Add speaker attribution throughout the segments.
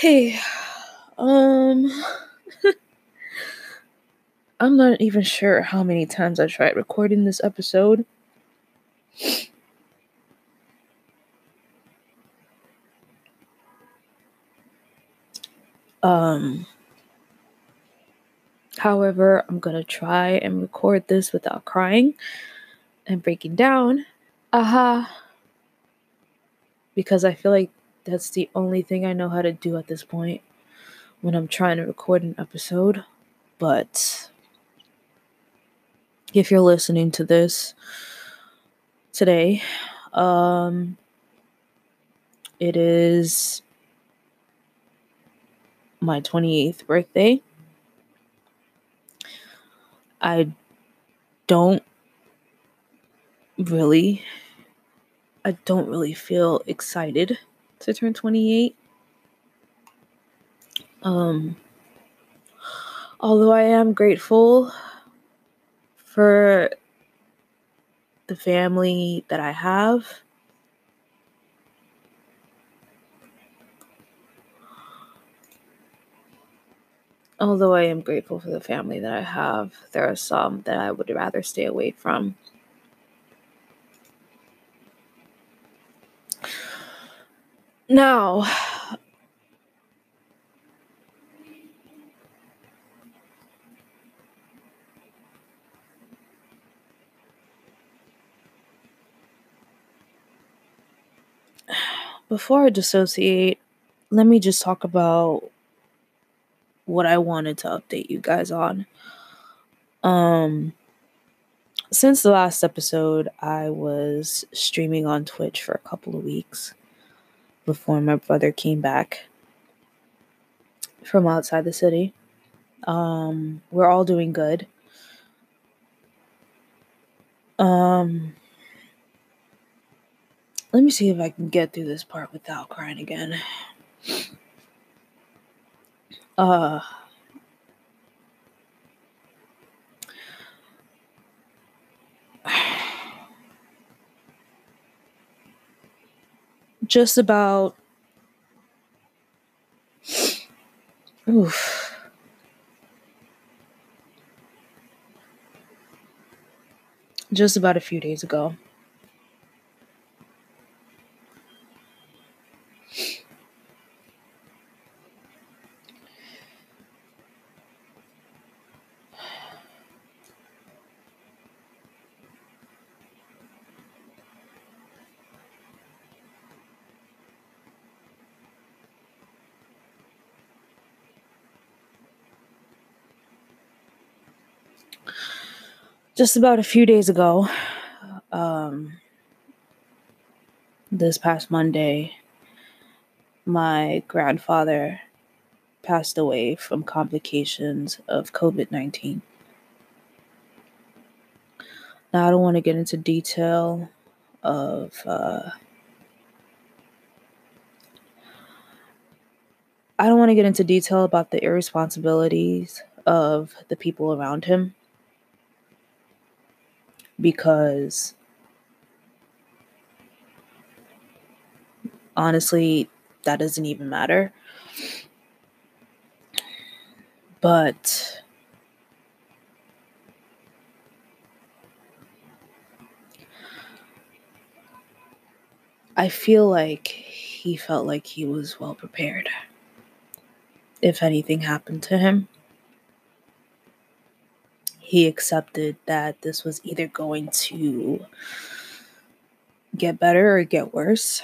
Speaker 1: Hey, um, I'm not even sure how many times I tried recording this episode. Um, however, I'm gonna try and record this without crying and breaking down. Aha. Uh-huh. Because I feel like that's the only thing I know how to do at this point when I'm trying to record an episode. But if you're listening to this today, um, it is my 28th birthday. I don't really I don't really feel excited to turn 28. Um, although I am grateful for the family that I have. Although I am grateful for the family that I have, there are some that I would rather stay away from. Now, before I dissociate, let me just talk about what I wanted to update you guys on. Um, since the last episode, I was streaming on Twitch for a couple of weeks before my brother came back from outside the city. Um, we're all doing good. Um, let me see if I can get through this part without crying again. Uh, just about oof. Just about a few days ago just about a few days ago, um, this past Monday, my grandfather passed away from complications of COVID 19. Now, I don't want to get into detail of uh, I don't want to get into detail about the irresponsibilities of the people around him because honestly, that doesn't even matter. But I feel like he felt like he was well prepared if anything happened to him he accepted that this was either going to get better or get worse.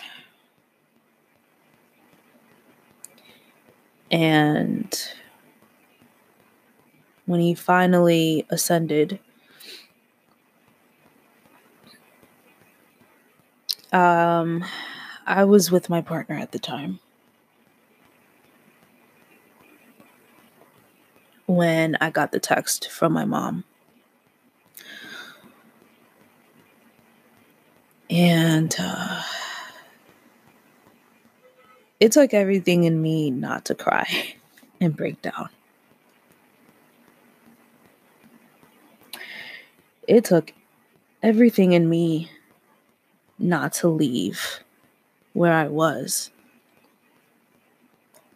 Speaker 1: And when he finally ascended, um, I was with my partner at the time. When I got the text from my mom. And uh, it took everything in me not to cry and break down. It took everything in me not to leave where I was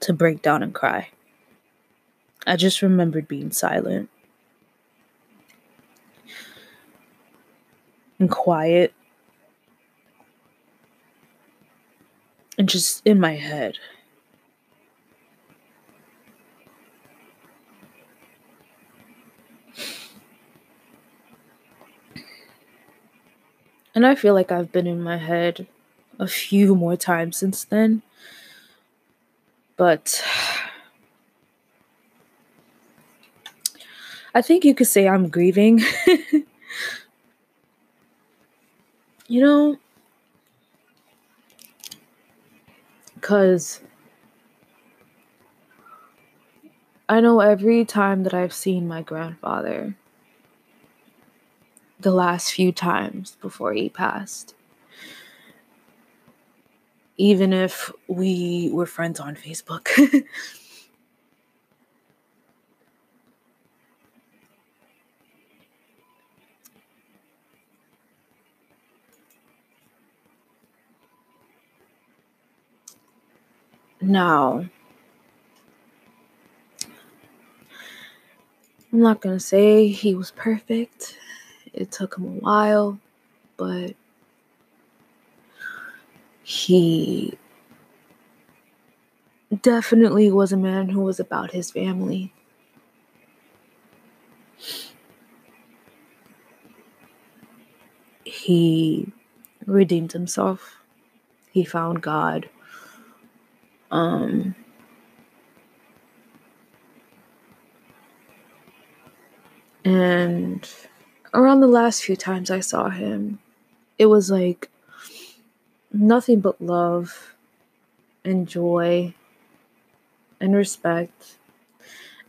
Speaker 1: to break down and cry. I just remembered being silent and quiet and just in my head. And I feel like I've been in my head a few more times since then. But I think you could say I'm grieving. you know, because I know every time that I've seen my grandfather, the last few times before he passed, even if we were friends on Facebook. now, I'm not going to say he was perfect. It took him a while, but he definitely was a man who was about his family. He redeemed himself. He found God. Um, and around the last few times I saw him, it was like nothing but love and joy and respect.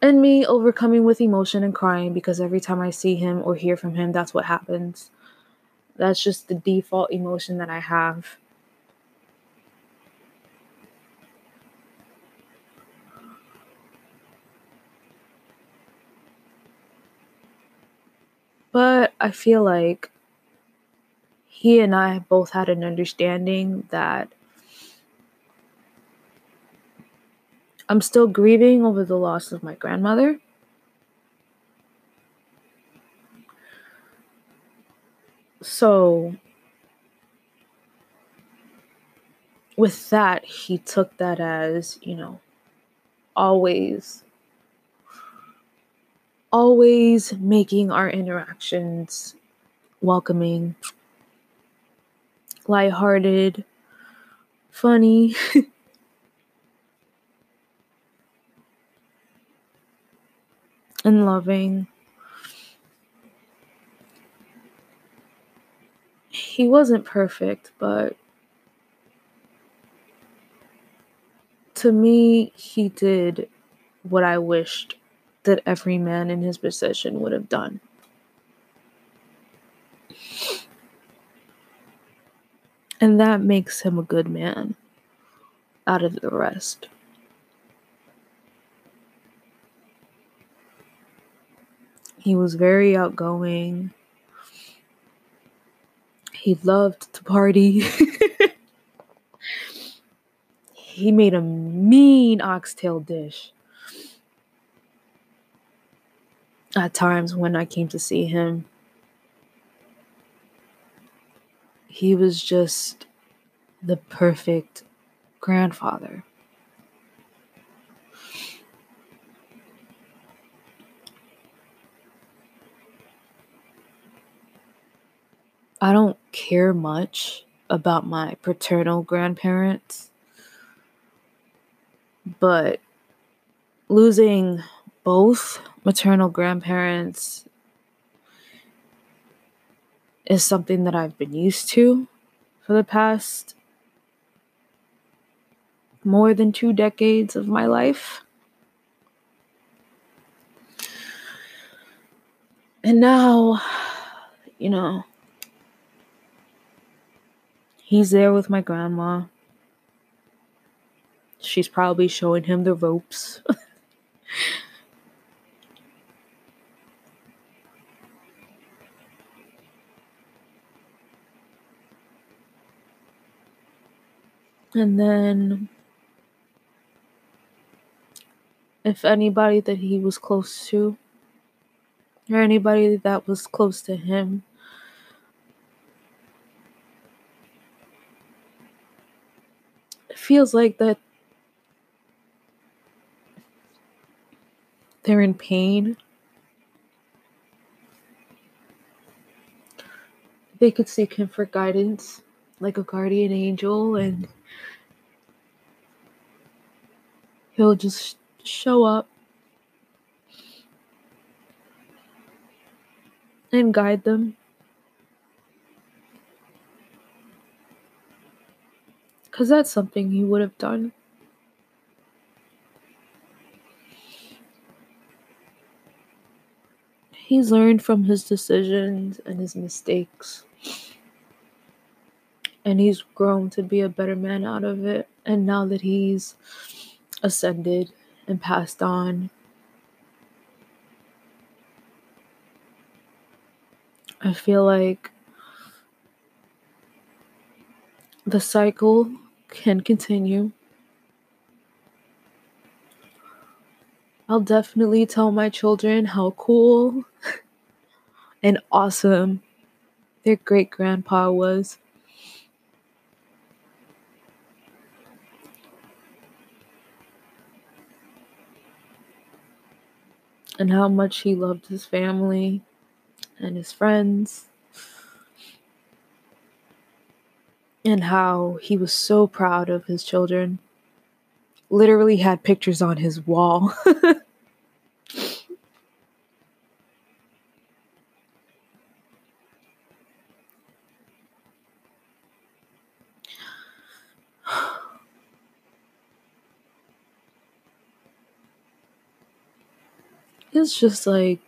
Speaker 1: And me overcoming with emotion and crying because every time I see him or hear from him, that's what happens. That's just the default emotion that I have. But I feel like he and I both had an understanding that I'm still grieving over the loss of my grandmother. So, with that, he took that as, you know, always, always making our interactions welcoming, lighthearted, funny. and loving. He wasn't perfect, but to me, he did what I wished that every man in his position would have done. And that makes him a good man out of the rest. He was very outgoing. He loved to party. he made a mean oxtail dish. At times when I came to see him, he was just the perfect grandfather. I don't care much about my paternal grandparents, but losing both maternal grandparents is something that I've been used to for the past more than two decades of my life. And now, you know, He's there with my grandma. She's probably showing him the ropes. and then if anybody that he was close to or anybody that was close to him feels like that they're in pain. They could seek him for guidance like a guardian angel and he'll just show up and guide them. Because that's something he would have done. He's learned from his decisions and his mistakes. And he's grown to be a better man out of it. And now that he's ascended and passed on, I feel like the cycle can continue. I'll definitely tell my children how cool and awesome their great grandpa was. And how much he loved his family and his friends. And how he was so proud of his children. Literally had pictures on his wall. it's just like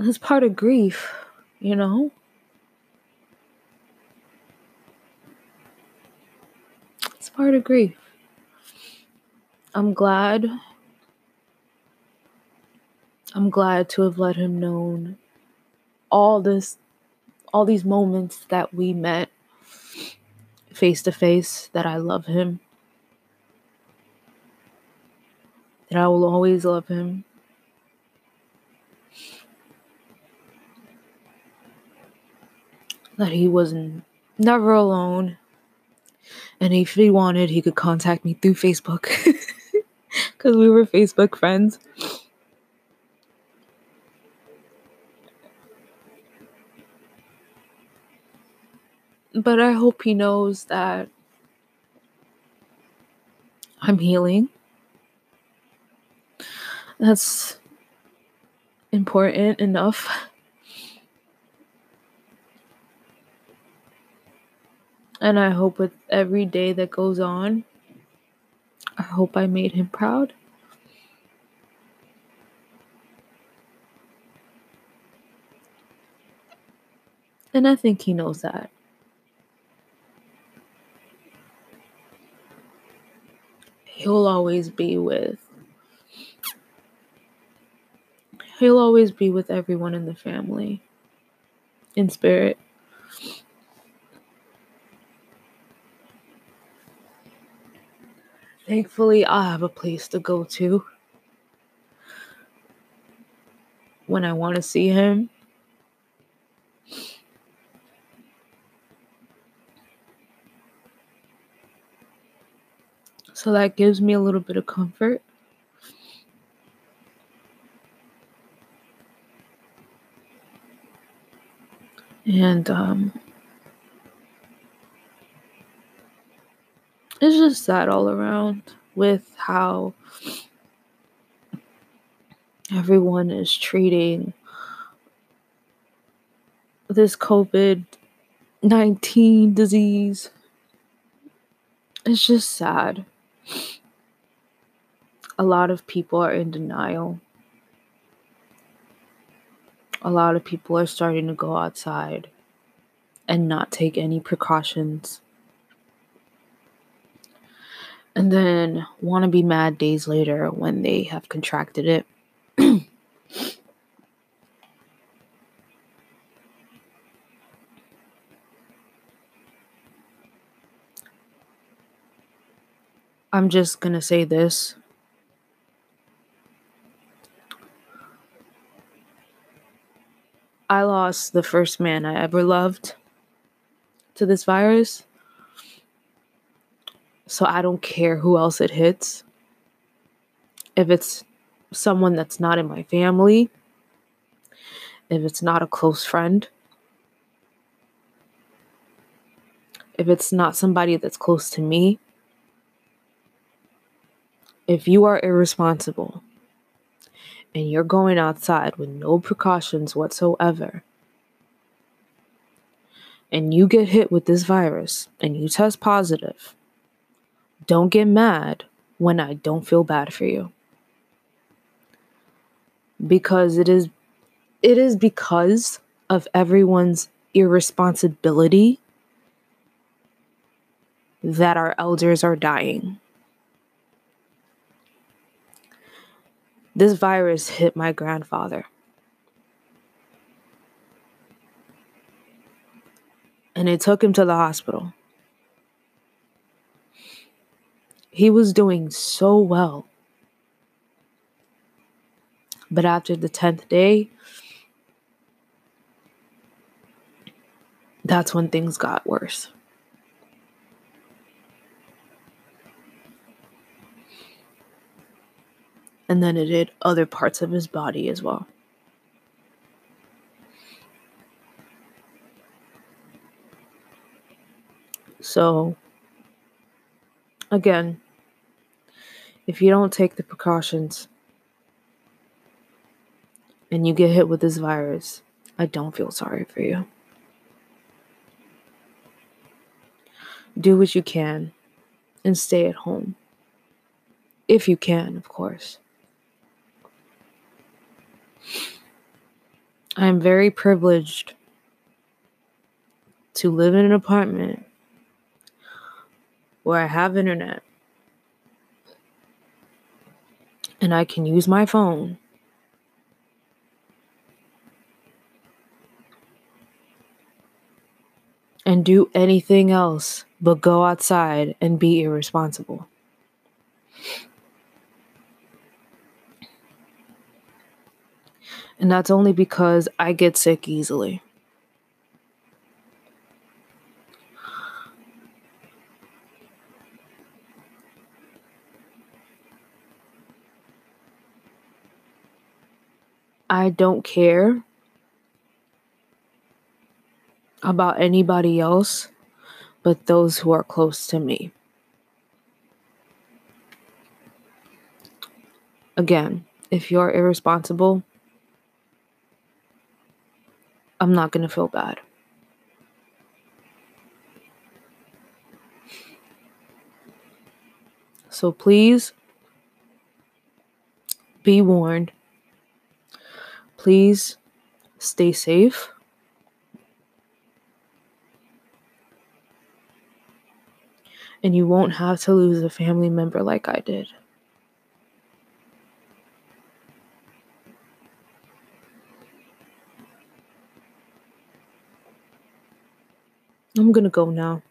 Speaker 1: it's part of grief, you know? It's part of grief. I'm glad. I'm glad to have let him know all this all these moments that we met face to face that I love him. That I will always love him. That he was never alone. And if he wanted, he could contact me through Facebook. Because we were Facebook friends. But I hope he knows that I'm healing. That's important enough. And I hope with every day that goes on, I hope I made him proud. And I think he knows that. He'll always be with he'll always be with everyone in the family in spirit. Thankfully, I have a place to go to when I want to see him. So that gives me a little bit of comfort. And um, it's just sad all around with how everyone is treating this COVID 19 disease. It's just sad. A lot of people are in denial a lot of people are starting to go outside and not take any precautions. And then want to be mad days later when they have contracted it. I'm just going to say this. I lost the first man I ever loved to this virus. So I don't care who else it hits. If it's someone that's not in my family, if it's not a close friend, if it's not somebody that's close to me, if you are irresponsible and you're going outside with no precautions whatsoever, and you get hit with this virus and you test positive, don't get mad when I don't feel bad for you. Because it is it is because of everyone's irresponsibility that our elders are dying. This virus hit my grandfather. And it took him to the hospital. He was doing so well. But after the 10th day, that's when things got worse. And then it did other parts of his body as well. So, again, if you don't take the precautions and you get hit with this virus, I don't feel sorry for you. Do what you can and stay at home. If you can, of course. I am very privileged to live in an apartment where I have internet and I can use my phone. And do anything else but go outside and be irresponsible. And that's only because I get sick easily. I don't care about anybody else but those who are close to me. Again, if you're irresponsible, I'm not going to feel bad. So please be warned Please stay safe. And you won't have to lose a family member like I did. I'm gonna go now.